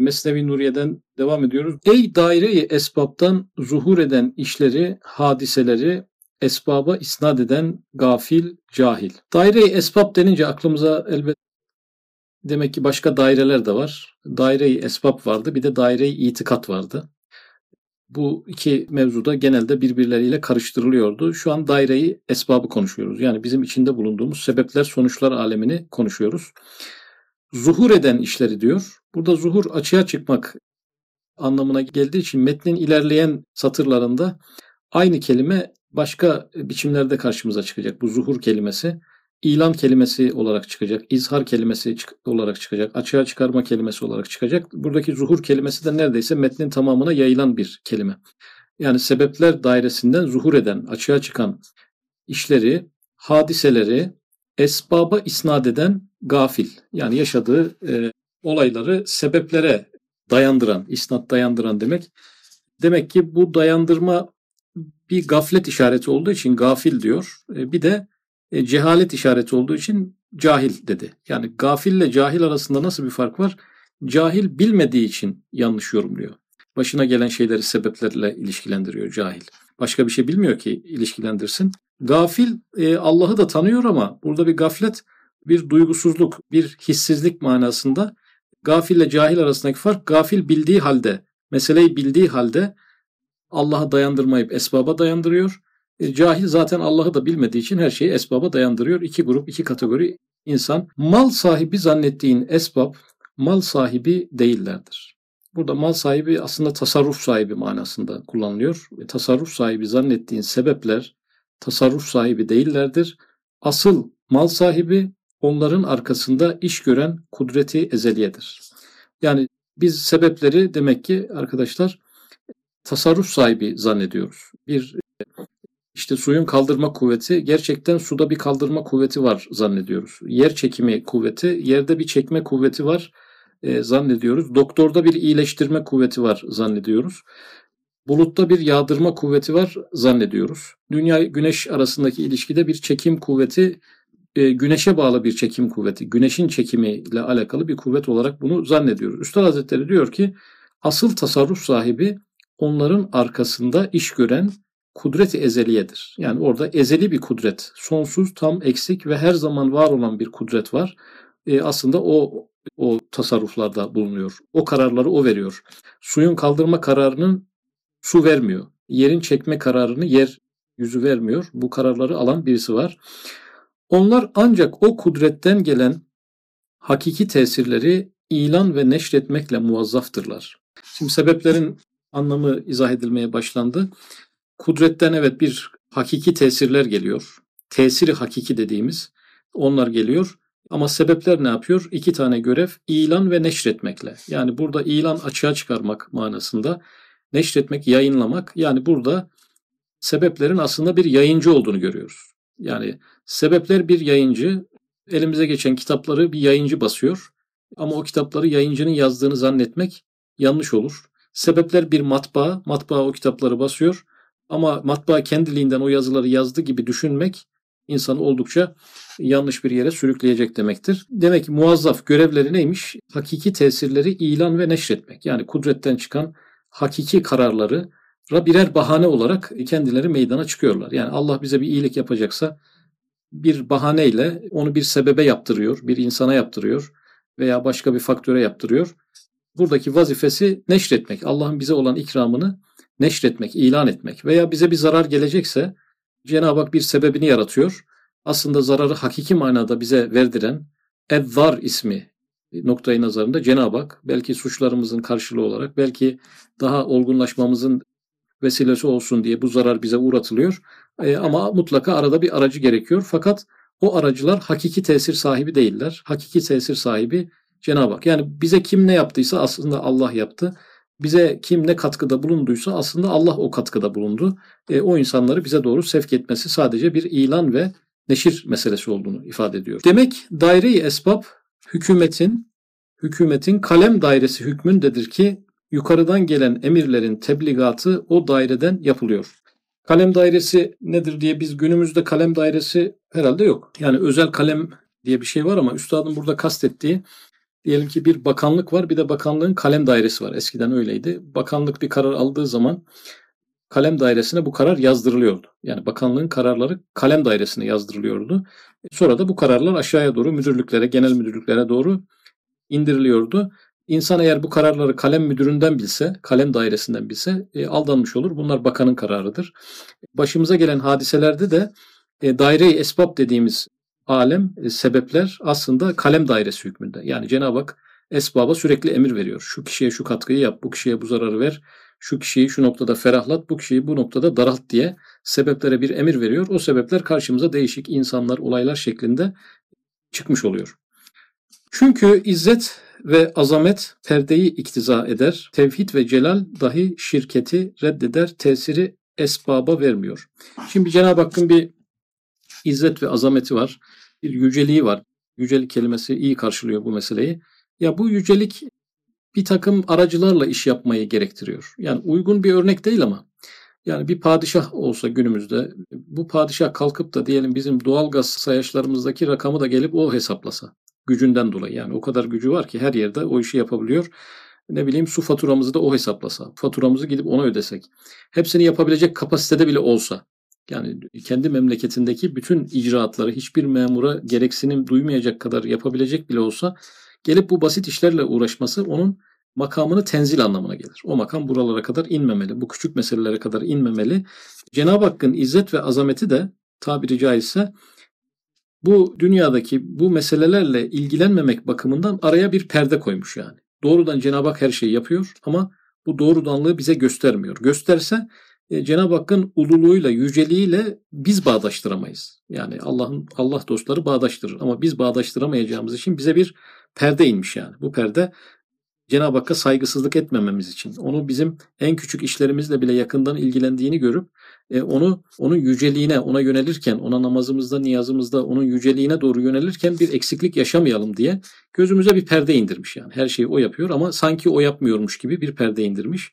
Mesnevi Nuriye'den devam ediyoruz. Ey daire-i esbabtan zuhur eden işleri, hadiseleri, esbaba isnat eden gafil, cahil. Daire-i esbab denince aklımıza elbet demek ki başka daireler de var. Daire-i esbab vardı, bir de daire-i itikat vardı. Bu iki mevzuda genelde birbirleriyle karıştırılıyordu. Şu an daireyi esbabı konuşuyoruz. Yani bizim içinde bulunduğumuz sebepler sonuçlar alemini konuşuyoruz. Zuhur eden işleri diyor. Burada zuhur açığa çıkmak anlamına geldiği için metnin ilerleyen satırlarında aynı kelime başka biçimlerde karşımıza çıkacak. Bu zuhur kelimesi ilan kelimesi olarak çıkacak, izhar kelimesi olarak çıkacak, açığa çıkarma kelimesi olarak çıkacak. Buradaki zuhur kelimesi de neredeyse metnin tamamına yayılan bir kelime. Yani sebepler dairesinden zuhur eden, açığa çıkan işleri, hadiseleri, esbaba isnat eden gafil. Yani yaşadığı e, olayları sebeplere dayandıran, isnat dayandıran demek. Demek ki bu dayandırma bir gaflet işareti olduğu için gafil diyor. E, bir de e, cehalet işareti olduğu için cahil dedi. Yani gafille cahil arasında nasıl bir fark var? Cahil bilmediği için yanlış yorumluyor. Başına gelen şeyleri sebeplerle ilişkilendiriyor cahil. Başka bir şey bilmiyor ki ilişkilendirsin. Gafil e, Allah'ı da tanıyor ama burada bir gaflet, bir duygusuzluk, bir hissizlik manasında gafille cahil arasındaki fark gafil bildiği halde, meseleyi bildiği halde Allah'a dayandırmayıp esbaba dayandırıyor. E, cahil zaten Allah'ı da bilmediği için her şeyi esbaba dayandırıyor. İki grup, iki kategori insan. Mal sahibi zannettiğin esbab mal sahibi değillerdir. Burada mal sahibi aslında tasarruf sahibi manasında kullanılıyor. Ve tasarruf sahibi zannettiğin sebepler tasarruf sahibi değillerdir. Asıl mal sahibi onların arkasında iş gören kudreti ezeliyedir. Yani biz sebepleri demek ki arkadaşlar tasarruf sahibi zannediyoruz. Bir işte suyun kaldırma kuvveti gerçekten suda bir kaldırma kuvveti var zannediyoruz. Yer çekimi kuvveti, yerde bir çekme kuvveti var e, zannediyoruz. Doktorda bir iyileştirme kuvveti var zannediyoruz. Bulutta bir yağdırma kuvveti var zannediyoruz. Dünya güneş arasındaki ilişkide bir çekim kuvveti e, güneşe bağlı bir çekim kuvveti, güneşin çekimiyle alakalı bir kuvvet olarak bunu zannediyoruz. Üstad Hazretleri diyor ki asıl tasarruf sahibi onların arkasında iş gören kudret-i ezeliyedir. Yani orada ezeli bir kudret, sonsuz, tam, eksik ve her zaman var olan bir kudret var. E, aslında o o tasarruflarda bulunuyor. O kararları o veriyor. Suyun kaldırma kararının su vermiyor. Yerin çekme kararını yer yüzü vermiyor. Bu kararları alan birisi var. Onlar ancak o kudretten gelen hakiki tesirleri ilan ve neşretmekle muazzaftırlar. Şimdi sebeplerin anlamı izah edilmeye başlandı. Kudretten evet bir hakiki tesirler geliyor. Tesiri hakiki dediğimiz onlar geliyor. Ama sebepler ne yapıyor? İki tane görev ilan ve neşretmekle. Yani burada ilan açığa çıkarmak manasında. Neşretmek, yayınlamak. Yani burada sebeplerin aslında bir yayıncı olduğunu görüyoruz. Yani sebepler bir yayıncı. Elimize geçen kitapları bir yayıncı basıyor. Ama o kitapları yayıncının yazdığını zannetmek yanlış olur. Sebepler bir matbaa. Matbaa o kitapları basıyor. Ama matbaa kendiliğinden o yazıları yazdı gibi düşünmek insanı oldukça yanlış bir yere sürükleyecek demektir. Demek ki muazzaf görevleri neymiş? Hakiki tesirleri ilan ve neşretmek. Yani kudretten çıkan hakiki kararları birer bahane olarak kendileri meydana çıkıyorlar. Yani Allah bize bir iyilik yapacaksa bir bahaneyle onu bir sebebe yaptırıyor, bir insana yaptırıyor veya başka bir faktöre yaptırıyor. Buradaki vazifesi neşretmek. Allah'ın bize olan ikramını neşretmek, ilan etmek veya bize bir zarar gelecekse Cenab-ı Hak bir sebebini yaratıyor. Aslında zararı hakiki manada bize verdiren Evvar ismi noktayı nazarında Cenab-ı Hak belki suçlarımızın karşılığı olarak belki daha olgunlaşmamızın vesilesi olsun diye bu zarar bize uğratılıyor. E, ama mutlaka arada bir aracı gerekiyor. Fakat o aracılar hakiki tesir sahibi değiller. Hakiki tesir sahibi Cenab-ı Hak. Yani bize kim ne yaptıysa aslında Allah yaptı bize kim ne katkıda bulunduysa aslında Allah o katkıda bulundu. E, o insanları bize doğru sevk etmesi sadece bir ilan ve neşir meselesi olduğunu ifade ediyor. Demek daire-i esbab hükümetin hükümetin kalem dairesi hükmündedir ki yukarıdan gelen emirlerin tebligatı o daireden yapılıyor. Kalem dairesi nedir diye biz günümüzde kalem dairesi herhalde yok. Yani özel kalem diye bir şey var ama üstadın burada kastettiği Diyelim ki bir bakanlık var bir de bakanlığın kalem dairesi var. Eskiden öyleydi. Bakanlık bir karar aldığı zaman kalem dairesine bu karar yazdırılıyordu. Yani bakanlığın kararları kalem dairesine yazdırılıyordu. Sonra da bu kararlar aşağıya doğru müdürlüklere, genel müdürlüklere doğru indiriliyordu. İnsan eğer bu kararları kalem müdüründen bilse, kalem dairesinden bilse e, aldanmış olur. Bunlar bakanın kararıdır. Başımıza gelen hadiselerde de e, daire-i esbab dediğimiz alem, e, sebepler aslında kalem dairesi hükmünde. Yani Cenab-ı Hak esbaba sürekli emir veriyor. Şu kişiye şu katkıyı yap, bu kişiye bu zararı ver, şu kişiyi şu noktada ferahlat, bu kişiyi bu noktada daralt diye sebeplere bir emir veriyor. O sebepler karşımıza değişik insanlar, olaylar şeklinde çıkmış oluyor. Çünkü izzet ve azamet perdeyi iktiza eder. Tevhid ve celal dahi şirketi reddeder. Tesiri esbaba vermiyor. Şimdi Cenab-ı Hakk'ın bir izzet ve azameti var. Bir yüceliği var. Yücelik kelimesi iyi karşılıyor bu meseleyi. Ya bu yücelik bir takım aracılarla iş yapmayı gerektiriyor. Yani uygun bir örnek değil ama yani bir padişah olsa günümüzde bu padişah kalkıp da diyelim bizim doğalgaz sayaçlarımızdaki rakamı da gelip o hesaplasa gücünden dolayı yani o kadar gücü var ki her yerde o işi yapabiliyor. Ne bileyim su faturamızı da o hesaplasa, faturamızı gidip ona ödesek. Hepsini yapabilecek kapasitede bile olsa. Yani kendi memleketindeki bütün icraatları hiçbir memura gereksinim duymayacak kadar yapabilecek bile olsa gelip bu basit işlerle uğraşması onun makamını tenzil anlamına gelir. O makam buralara kadar inmemeli. Bu küçük meselelere kadar inmemeli. Cenab-ı Hakk'ın izzet ve azameti de tabiri caizse bu dünyadaki bu meselelerle ilgilenmemek bakımından araya bir perde koymuş yani. Doğrudan Cenab-ı Hak her şeyi yapıyor ama bu doğrudanlığı bize göstermiyor. Gösterse e, Cenab-ı Hakk'ın ululuğuyla, yüceliğiyle biz bağdaştıramayız. Yani Allah'ın Allah dostları bağdaştırır ama biz bağdaştıramayacağımız için bize bir perde inmiş yani. Bu perde Cenab-ı Hakk'a saygısızlık etmememiz için, onu bizim en küçük işlerimizle bile yakından ilgilendiğini görüp e, onu onun yüceliğine, ona yönelirken, ona namazımızda, niyazımızda onun yüceliğine doğru yönelirken bir eksiklik yaşamayalım diye gözümüze bir perde indirmiş yani. Her şeyi o yapıyor ama sanki o yapmıyormuş gibi bir perde indirmiş.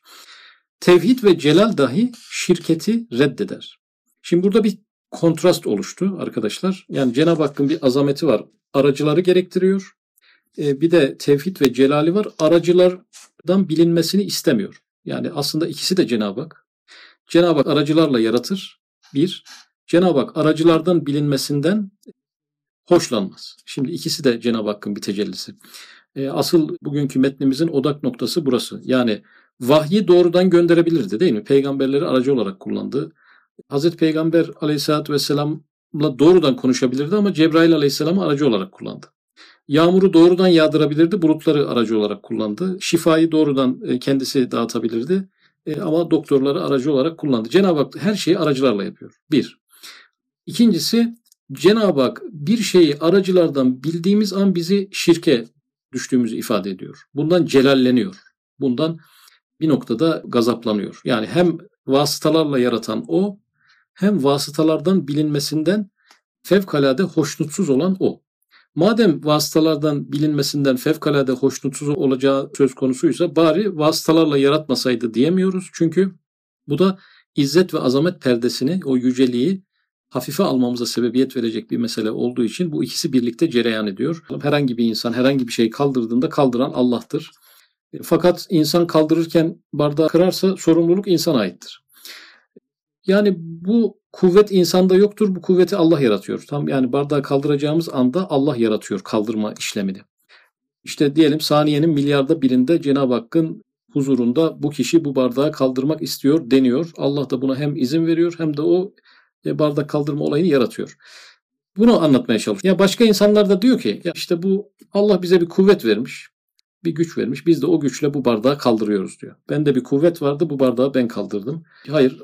Tevhid ve celal dahi şirketi reddeder. Şimdi burada bir kontrast oluştu arkadaşlar. Yani Cenab-ı Hakk'ın bir azameti var. Aracıları gerektiriyor. E, bir de tevhid ve celali var. Aracılardan bilinmesini istemiyor. Yani aslında ikisi de Cenab-ı Hak. Cenab-ı Hak aracılarla yaratır. Bir, Cenab-ı Hak aracılardan bilinmesinden hoşlanmaz. Şimdi ikisi de Cenab-ı Hakk'ın bir tecellisi. E, asıl bugünkü metnimizin odak noktası burası. Yani vahyi doğrudan gönderebilirdi değil mi? Peygamberleri aracı olarak kullandı. Hazreti Peygamber aleyhissalatü vesselamla doğrudan konuşabilirdi ama Cebrail aleyhisselamı aracı olarak kullandı. Yağmuru doğrudan yağdırabilirdi, bulutları aracı olarak kullandı. Şifayı doğrudan e, kendisi dağıtabilirdi e, ama doktorları aracı olarak kullandı. Cenab-ı Hak her şeyi aracılarla yapıyor. Bir. İkincisi Cenab-ı Hak bir şeyi aracılardan bildiğimiz an bizi şirke düştüğümüzü ifade ediyor. Bundan celalleniyor. Bundan bir noktada gazaplanıyor. Yani hem vasıtalarla yaratan o hem vasıtalardan bilinmesinden fevkalade hoşnutsuz olan o. Madem vasıtalardan bilinmesinden fevkalade hoşnutsuz olacağı söz konusuysa bari vasıtalarla yaratmasaydı diyemiyoruz. Çünkü bu da izzet ve azamet perdesini, o yüceliği hafife almamıza sebebiyet verecek bir mesele olduğu için bu ikisi birlikte cereyan ediyor. Herhangi bir insan herhangi bir şey kaldırdığında kaldıran Allah'tır. Fakat insan kaldırırken bardağı kırarsa sorumluluk insana aittir. Yani bu kuvvet insanda yoktur. Bu kuvveti Allah yaratıyor. Tam yani bardağı kaldıracağımız anda Allah yaratıyor kaldırma işlemini. İşte diyelim saniyenin milyarda birinde Cenab-ı Hakk'ın huzurunda bu kişi bu bardağı kaldırmak istiyor deniyor. Allah da buna hem izin veriyor hem de o e, bardak kaldırma olayını yaratıyor. Bunu anlatmaya çalışıyor. Ya başka insanlar da diyor ki ya işte bu Allah bize bir kuvvet vermiş bir güç vermiş. Biz de o güçle bu bardağı kaldırıyoruz diyor. Bende bir kuvvet vardı bu bardağı ben kaldırdım. Hayır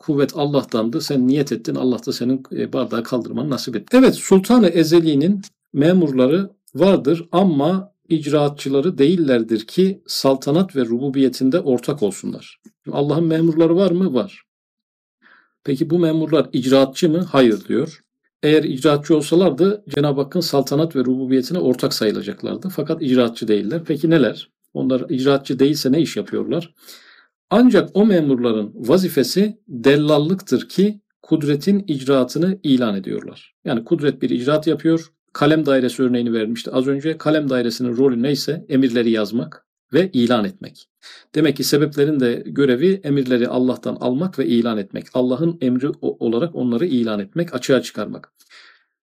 kuvvet Allah'tandı. Sen niyet ettin. Allah da senin e, bardağı kaldırmanı nasip etti. Evet Sultan-ı Ezeli'nin memurları vardır ama icraatçıları değillerdir ki saltanat ve rububiyetinde ortak olsunlar. Allah'ın memurları var mı? Var. Peki bu memurlar icraatçı mı? Hayır diyor. Eğer icraatçı olsalardı Cenab-ı Hakk'ın saltanat ve rububiyetine ortak sayılacaklardı. Fakat icraatçı değiller. Peki neler? Onlar icraatçı değilse ne iş yapıyorlar? Ancak o memurların vazifesi dellallıktır ki kudretin icraatını ilan ediyorlar. Yani kudret bir icraat yapıyor, kalem dairesi örneğini vermişti. Az önce kalem dairesinin rolü neyse emirleri yazmak ve ilan etmek. Demek ki sebeplerin de görevi emirleri Allah'tan almak ve ilan etmek. Allah'ın emri olarak onları ilan etmek, açığa çıkarmak.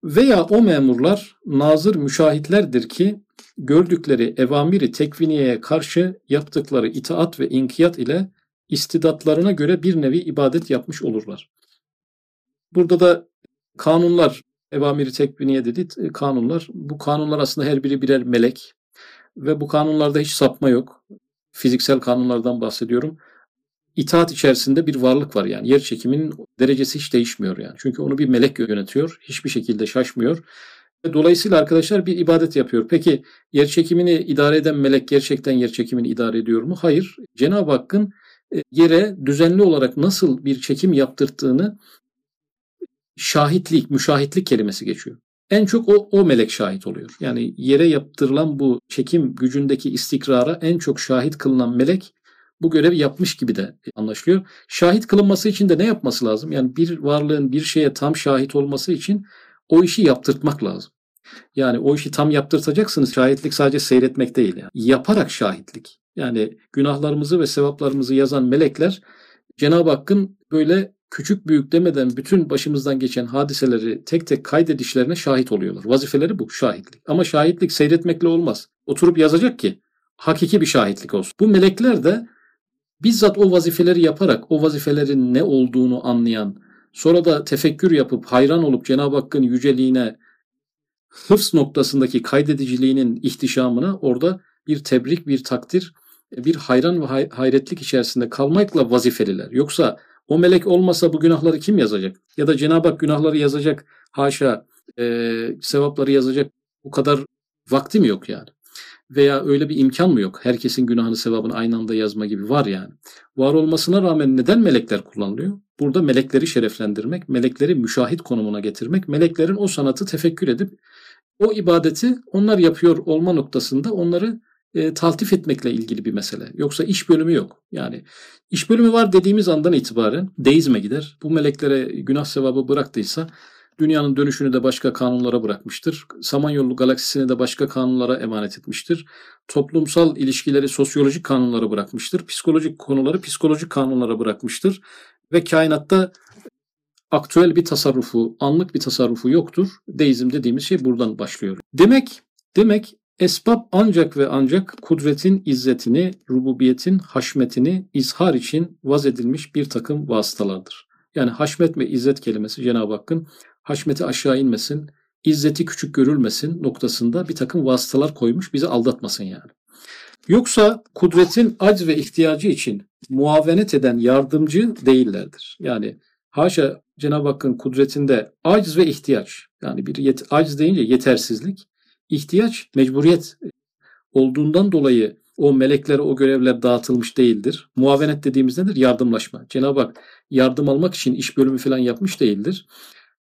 Veya o memurlar nazır müşahitlerdir ki gördükleri evamiri tekviniyeye karşı yaptıkları itaat ve inkiyat ile istidatlarına göre bir nevi ibadet yapmış olurlar. Burada da kanunlar, evamiri tekviniye dedi, kanunlar. Bu kanunlar aslında her biri birer melek ve bu kanunlarda hiç sapma yok. Fiziksel kanunlardan bahsediyorum. İtaat içerisinde bir varlık var yani. Yer çekiminin derecesi hiç değişmiyor yani. Çünkü onu bir melek yönetiyor. Hiçbir şekilde şaşmıyor. Dolayısıyla arkadaşlar bir ibadet yapıyor. Peki yer çekimini idare eden melek gerçekten yer çekimini idare ediyor mu? Hayır. Cenab-ı Hakk'ın e, yere düzenli olarak nasıl bir çekim yaptırttığını şahitlik, müşahitlik kelimesi geçiyor. En çok o, o melek şahit oluyor. Yani yere yaptırılan bu çekim gücündeki istikrara en çok şahit kılınan melek bu görevi yapmış gibi de anlaşılıyor. Şahit kılınması için de ne yapması lazım? Yani bir varlığın bir şeye tam şahit olması için o işi yaptırtmak lazım. Yani o işi tam yaptırtacaksınız. Şahitlik sadece seyretmek değil yani. Yaparak şahitlik. Yani günahlarımızı ve sevaplarımızı yazan melekler Cenab-ı Hakk'ın böyle küçük büyük demeden bütün başımızdan geçen hadiseleri tek tek kaydedişlerine şahit oluyorlar. Vazifeleri bu şahitlik. Ama şahitlik seyretmekle olmaz. Oturup yazacak ki hakiki bir şahitlik olsun. Bu melekler de bizzat o vazifeleri yaparak o vazifelerin ne olduğunu anlayan, sonra da tefekkür yapıp hayran olup Cenab-ı Hakk'ın yüceliğine, hıfz noktasındaki kaydediciliğinin ihtişamına orada bir tebrik, bir takdir, bir hayran ve hayretlik içerisinde kalmakla vazifeliler. Yoksa o melek olmasa bu günahları kim yazacak? Ya da Cenab-ı Hak günahları yazacak, haşa e, sevapları yazacak bu kadar vakti mi yok yani? Veya öyle bir imkan mı yok? Herkesin günahını sevabını aynı anda yazma gibi var yani. Var olmasına rağmen neden melekler kullanılıyor? Burada melekleri şereflendirmek, melekleri müşahit konumuna getirmek, meleklerin o sanatı tefekkür edip o ibadeti onlar yapıyor olma noktasında onları e, taltif etmekle ilgili bir mesele. Yoksa iş bölümü yok. Yani iş bölümü var dediğimiz andan itibaren deizme gider. Bu meleklere günah sevabı bıraktıysa dünyanın dönüşünü de başka kanunlara bırakmıştır. Samanyolu galaksisini de başka kanunlara emanet etmiştir. Toplumsal ilişkileri sosyolojik kanunlara bırakmıştır. Psikolojik konuları psikolojik kanunlara bırakmıştır. Ve kainatta aktüel bir tasarrufu, anlık bir tasarrufu yoktur. Deizm dediğimiz şey buradan başlıyor. Demek demek Esbab ancak ve ancak kudretin izzetini, rububiyetin haşmetini izhar için vaz edilmiş bir takım vasıtalardır. Yani haşmet ve izzet kelimesi Cenab-ı Hakk'ın haşmeti aşağı inmesin, izzeti küçük görülmesin noktasında bir takım vasıtalar koymuş bizi aldatmasın yani. Yoksa kudretin acz ve ihtiyacı için muavenet eden yardımcı değillerdir. Yani haşa Cenab-ı Hakk'ın kudretinde acz ve ihtiyaç yani bir yet, acz deyince yetersizlik ihtiyaç, mecburiyet olduğundan dolayı o meleklere o görevler dağıtılmış değildir. Muavenet dediğimiz nedir? Yardımlaşma. Cenab-ı Hak yardım almak için iş bölümü falan yapmış değildir.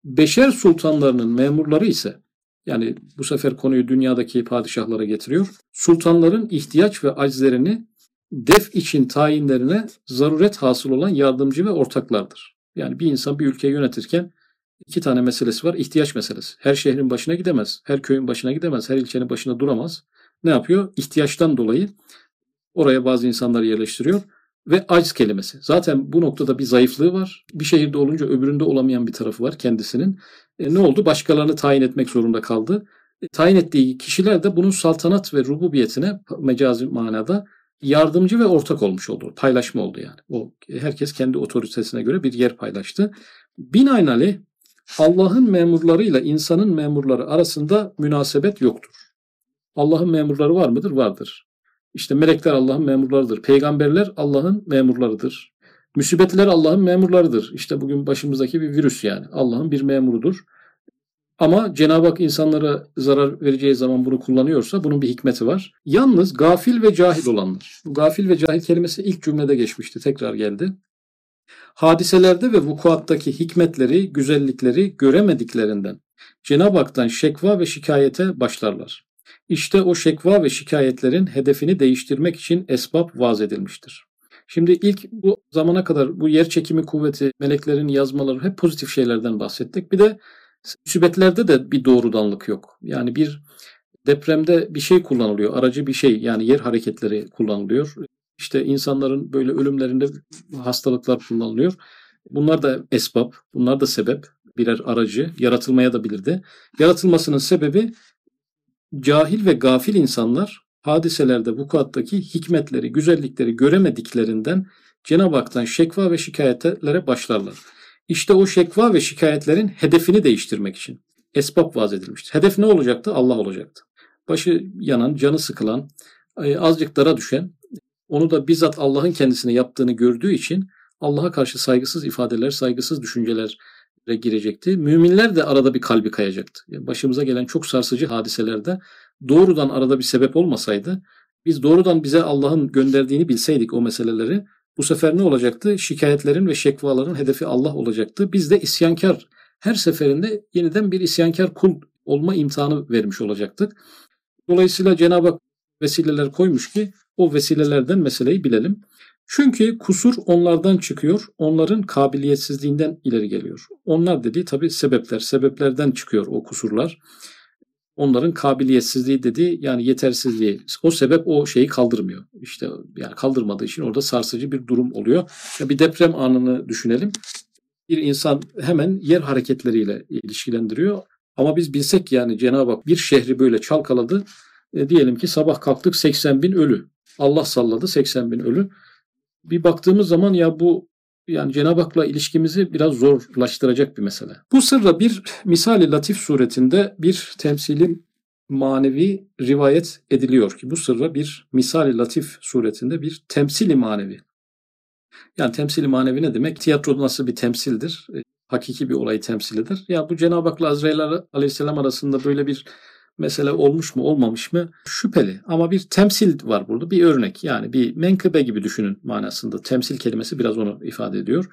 Beşer sultanlarının memurları ise yani bu sefer konuyu dünyadaki padişahlara getiriyor. Sultanların ihtiyaç ve acizlerini def için tayinlerine zaruret hasıl olan yardımcı ve ortaklardır. Yani bir insan bir ülkeyi yönetirken iki tane meselesi var. İhtiyaç meselesi. Her şehrin başına gidemez. Her köyün başına gidemez. Her ilçenin başına duramaz. Ne yapıyor? İhtiyaçtan dolayı oraya bazı insanları yerleştiriyor. Ve aciz kelimesi. Zaten bu noktada bir zayıflığı var. Bir şehirde olunca öbüründe olamayan bir tarafı var kendisinin. E, ne oldu? Başkalarını tayin etmek zorunda kaldı. E, tayin ettiği kişiler de bunun saltanat ve rububiyetine mecazi manada yardımcı ve ortak olmuş oldu. Paylaşma oldu yani. O herkes kendi otoritesine göre bir yer paylaştı. Binaenaleyh Allah'ın memurlarıyla insanın memurları arasında münasebet yoktur. Allah'ın memurları var mıdır? Vardır. İşte melekler Allah'ın memurlarıdır. Peygamberler Allah'ın memurlarıdır. Müsibetler Allah'ın memurlarıdır. İşte bugün başımızdaki bir virüs yani. Allah'ın bir memurudur. Ama Cenab-ı Hak insanlara zarar vereceği zaman bunu kullanıyorsa bunun bir hikmeti var. Yalnız gafil ve cahil olanlar. Bu gafil ve cahil kelimesi ilk cümlede geçmişti. Tekrar geldi hadiselerde ve vukuattaki hikmetleri, güzellikleri göremediklerinden Cenab-ı Hak'tan şekva ve şikayete başlarlar. İşte o şekva ve şikayetlerin hedefini değiştirmek için esbab vaz edilmiştir. Şimdi ilk bu zamana kadar bu yer çekimi kuvveti, meleklerin yazmaları hep pozitif şeylerden bahsettik. Bir de Müsibetlerde de bir doğrudanlık yok. Yani bir depremde bir şey kullanılıyor. Aracı bir şey yani yer hareketleri kullanılıyor. İşte insanların böyle ölümlerinde hastalıklar kullanılıyor. Bunlar da esbab, bunlar da sebep. Birer aracı yaratılmaya da bilirdi. Yaratılmasının sebebi cahil ve gafil insanlar hadiselerde, vukuattaki hikmetleri, güzellikleri göremediklerinden Cenab-ı Hak'tan şekva ve şikayetlere başlarlar. İşte o şekva ve şikayetlerin hedefini değiştirmek için esbab vaz edilmiştir. Hedef ne olacaktı? Allah olacaktı. Başı yanan, canı sıkılan, e, azıcık dara düşen, onu da bizzat Allah'ın kendisine yaptığını gördüğü için Allah'a karşı saygısız ifadeler, saygısız düşünceler girecekti. Müminler de arada bir kalbi kayacaktı. Yani başımıza gelen çok sarsıcı hadiselerde doğrudan arada bir sebep olmasaydı, biz doğrudan bize Allah'ın gönderdiğini bilseydik o meseleleri, bu sefer ne olacaktı? Şikayetlerin ve şekvaların hedefi Allah olacaktı. Biz de isyankar, her seferinde yeniden bir isyankar kul olma imtihanı vermiş olacaktık. Dolayısıyla Cenab-ı Hak vesileler koymuş ki o vesilelerden meseleyi bilelim. Çünkü kusur onlardan çıkıyor, onların kabiliyetsizliğinden ileri geliyor. Onlar dediği tabi sebepler, sebeplerden çıkıyor o kusurlar. Onların kabiliyetsizliği dedi yani yetersizliği. O sebep o şeyi kaldırmıyor. İşte yani kaldırmadığı için orada sarsıcı bir durum oluyor. Ya bir deprem anını düşünelim. Bir insan hemen yer hareketleriyle ilişkilendiriyor. Ama biz bilsek yani Cenab-ı Hak bir şehri böyle çalkaladı. E, diyelim ki sabah kalktık 80 bin ölü. Allah salladı 80 bin ölü bir baktığımız zaman ya bu yani Cenab-ı Hak'la ilişkimizi biraz zorlaştıracak bir mesele. Bu sırra bir misali latif suretinde bir temsili manevi rivayet ediliyor ki bu sırra bir misali latif suretinde bir temsili manevi. Yani temsili manevi ne demek? Tiyatro nasıl bir temsildir? E, hakiki bir olayı temsilidir. Ya bu Cenab-ı Hak'la Azrail aleyhisselam arasında böyle bir mesele olmuş mu olmamış mı şüpheli. Ama bir temsil var burada bir örnek yani bir menkıbe gibi düşünün manasında. Temsil kelimesi biraz onu ifade ediyor.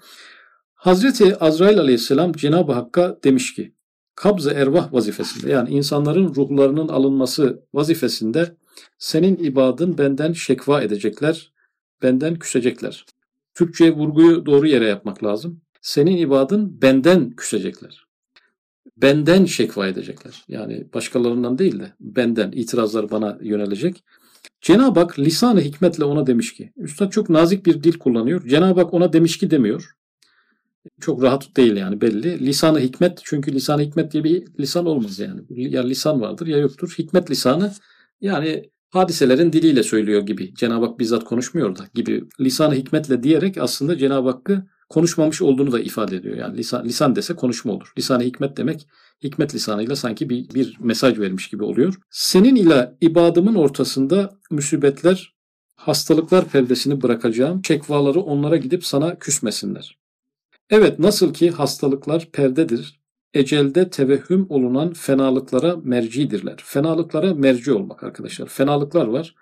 Hazreti Azrail aleyhisselam Cenab-ı Hakk'a demiş ki kabz ervah vazifesinde yani insanların ruhlarının alınması vazifesinde senin ibadın benden şekva edecekler, benden küsecekler. Türkçe vurguyu doğru yere yapmak lazım. Senin ibadın benden küsecekler benden şekva edecekler. Yani başkalarından değil de benden itirazlar bana yönelecek. Cenab-ı Hak lisan-ı hikmetle ona demiş ki, Üstad çok nazik bir dil kullanıyor. Cenab-ı Hak ona demiş ki demiyor. Çok rahat değil yani belli. Lisan-ı hikmet çünkü lisan-ı hikmet diye bir lisan olmaz yani. Ya lisan vardır ya yoktur. Hikmet lisanı yani hadiselerin diliyle söylüyor gibi. Cenab-ı Hak bizzat konuşmuyor da gibi. Lisan-ı hikmetle diyerek aslında Cenab-ı Hakk'ı konuşmamış olduğunu da ifade ediyor. Yani lisan, lisan dese konuşma olur. Lisan-ı hikmet demek hikmet lisanıyla sanki bir, bir mesaj vermiş gibi oluyor. Senin ile ibadımın ortasında müsibetler, hastalıklar perdesini bırakacağım. Çekvaları onlara gidip sana küsmesinler. Evet nasıl ki hastalıklar perdedir, ecelde tevehhüm olunan fenalıklara mercidirler. Fenalıklara merci olmak arkadaşlar. Fenalıklar var.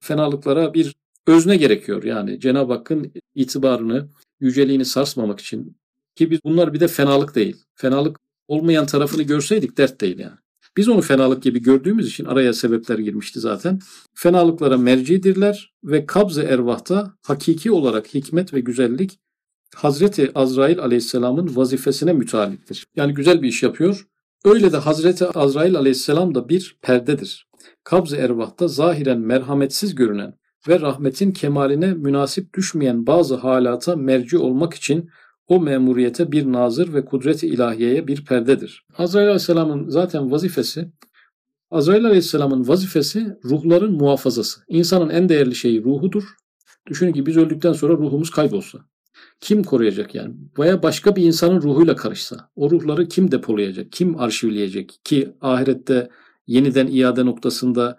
Fenalıklara bir özne gerekiyor. Yani Cenab-ı Hakk'ın itibarını, yüceliğini sarsmamak için ki biz bunlar bir de fenalık değil. Fenalık olmayan tarafını görseydik dert değil yani. Biz onu fenalık gibi gördüğümüz için araya sebepler girmişti zaten. Fenalıklara mercidirler ve kabz-ı ervahta hakiki olarak hikmet ve güzellik Hazreti Azrail aleyhisselamın vazifesine mütealliktir. Yani güzel bir iş yapıyor. Öyle de Hazreti Azrail aleyhisselam da bir perdedir. Kabz-ı ervahta zahiren merhametsiz görünen ve rahmetin kemaline münasip düşmeyen bazı halata merci olmak için o memuriyete bir nazır ve kudret-i ilahiyeye bir perdedir. Azrail Aleyhisselam'ın zaten vazifesi Azrail Aleyhisselam'ın vazifesi ruhların muhafazası. İnsanın en değerli şeyi ruhudur. Düşünün ki biz öldükten sonra ruhumuz kaybolsa. Kim koruyacak yani? Veya başka bir insanın ruhuyla karışsa. O ruhları kim depolayacak? Kim arşivleyecek? Ki ahirette yeniden iade noktasında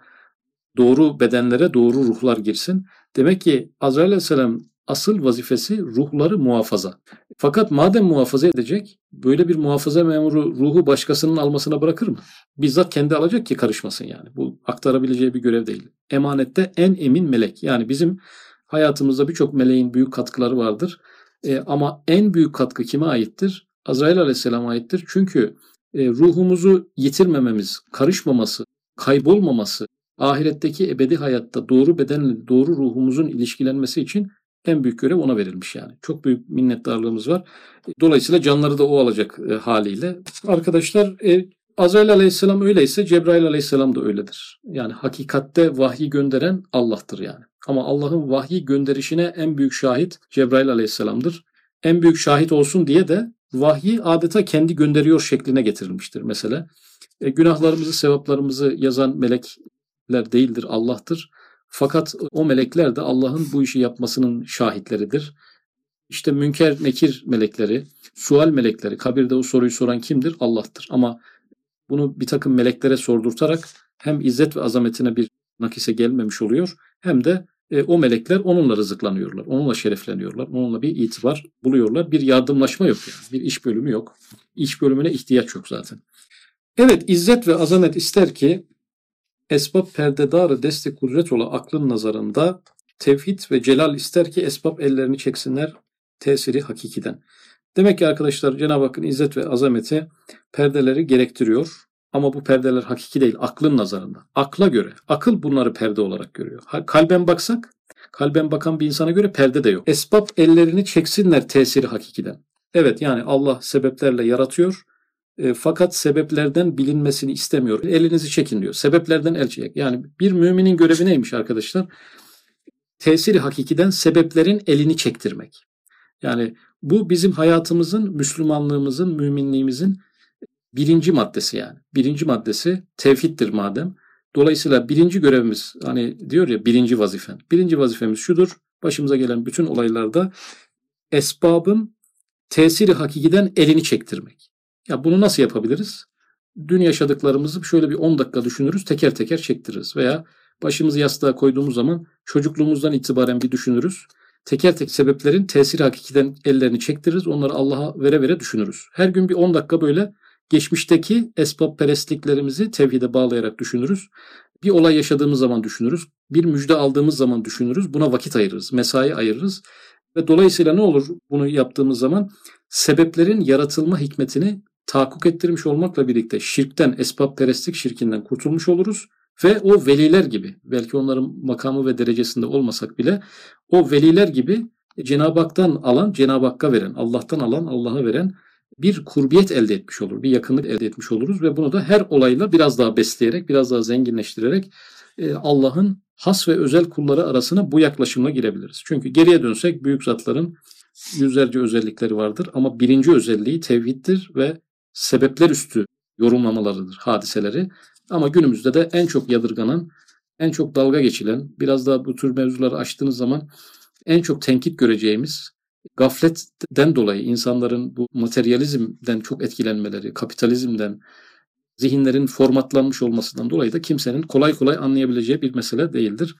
doğru bedenlere doğru ruhlar girsin. Demek ki Azrail Aleyhisselam asıl vazifesi ruhları muhafaza. Fakat madem muhafaza edecek, böyle bir muhafaza memuru ruhu başkasının almasına bırakır mı? Bizzat kendi alacak ki karışmasın yani. Bu aktarabileceği bir görev değil. Emanette en emin melek. Yani bizim hayatımızda birçok meleğin büyük katkıları vardır. E, ama en büyük katkı kime aittir? Azrail Aleyhisselam'a aittir. Çünkü e, ruhumuzu yitirmememiz, karışmaması, kaybolmaması, ahiretteki ebedi hayatta doğru bedenle doğru ruhumuzun ilişkilenmesi için En büyük görev ona verilmiş yani. Çok büyük minnettarlığımız var. Dolayısıyla canları da o alacak e, haliyle. Arkadaşlar e, Azrail aleyhisselam öyleyse Cebrail aleyhisselam da öyledir. Yani hakikatte vahyi gönderen Allah'tır yani. Ama Allah'ın vahyi gönderişine en büyük şahit Cebrail aleyhisselamdır. En büyük şahit olsun diye de vahyi adeta kendi gönderiyor şekline getirilmiştir mesela. E, günahlarımızı, sevaplarımızı yazan melekler değildir, Allah'tır. Fakat o melekler de Allah'ın bu işi yapmasının şahitleridir. İşte münker nekir melekleri, sual melekleri, kabirde o soruyu soran kimdir? Allah'tır. Ama bunu bir takım meleklere sordurtarak hem izzet ve azametine bir nakise gelmemiş oluyor hem de e, o melekler onunla rızıklanıyorlar. Onunla şerefleniyorlar. Onunla bir itibar buluyorlar. Bir yardımlaşma yok yani. Bir iş bölümü yok. İş bölümüne ihtiyaç yok zaten. Evet izzet ve azamet ister ki esbab perdedarı destek kudret ola aklın nazarında tevhid ve celal ister ki esbab ellerini çeksinler tesiri hakikiden. Demek ki arkadaşlar Cenab-ı Hakk'ın izzet ve azameti perdeleri gerektiriyor. Ama bu perdeler hakiki değil, aklın nazarında. Akla göre. Akıl bunları perde olarak görüyor. Kalben baksak, kalben bakan bir insana göre perde de yok. Esbab ellerini çeksinler tesiri hakikiden. Evet yani Allah sebeplerle yaratıyor. E, fakat sebeplerden bilinmesini istemiyor. Elinizi çekin diyor. Sebeplerden el çek. Yani bir müminin görevi neymiş arkadaşlar? Tesiri hakikiden sebeplerin elini çektirmek. Yani bu bizim hayatımızın, Müslümanlığımızın, müminliğimizin birinci maddesi yani. Birinci maddesi tevhiddir madem. Dolayısıyla birinci görevimiz hani diyor ya birinci vazifen. Birinci vazifemiz şudur. Başımıza gelen bütün olaylarda esbabın tesiri hakikiden elini çektirmek. Ya bunu nasıl yapabiliriz? Dün yaşadıklarımızı şöyle bir 10 dakika düşünürüz, teker teker çektiririz. Veya başımızı yastığa koyduğumuz zaman çocukluğumuzdan itibaren bir düşünürüz. Teker tek sebeplerin tesiri hakikiden ellerini çektiririz. Onları Allah'a vere vere düşünürüz. Her gün bir 10 dakika böyle geçmişteki esbab perestliklerimizi tevhide bağlayarak düşünürüz. Bir olay yaşadığımız zaman düşünürüz. Bir müjde aldığımız zaman düşünürüz. Buna vakit ayırırız, mesai ayırırız. Ve dolayısıyla ne olur bunu yaptığımız zaman? Sebeplerin yaratılma hikmetini tahakkuk ettirmiş olmakla birlikte şirkten, esbab perestlik şirkinden kurtulmuş oluruz. Ve o veliler gibi, belki onların makamı ve derecesinde olmasak bile, o veliler gibi Cenab-ı Hak'tan alan, Cenab-ı Hakk'a veren, Allah'tan alan, Allah'a veren bir kurbiyet elde etmiş olur, bir yakınlık elde etmiş oluruz ve bunu da her olayla biraz daha besleyerek, biraz daha zenginleştirerek e, Allah'ın has ve özel kulları arasına bu yaklaşımla girebiliriz. Çünkü geriye dönsek büyük zatların yüzlerce özellikleri vardır ama birinci özelliği tevhiddir ve sebepler üstü yorumlamalarıdır hadiseleri. Ama günümüzde de en çok yadırganan, en çok dalga geçilen, biraz daha bu tür mevzuları açtığınız zaman en çok tenkit göreceğimiz gafletten dolayı insanların bu materyalizmden çok etkilenmeleri, kapitalizmden, zihinlerin formatlanmış olmasından dolayı da kimsenin kolay kolay anlayabileceği bir mesele değildir.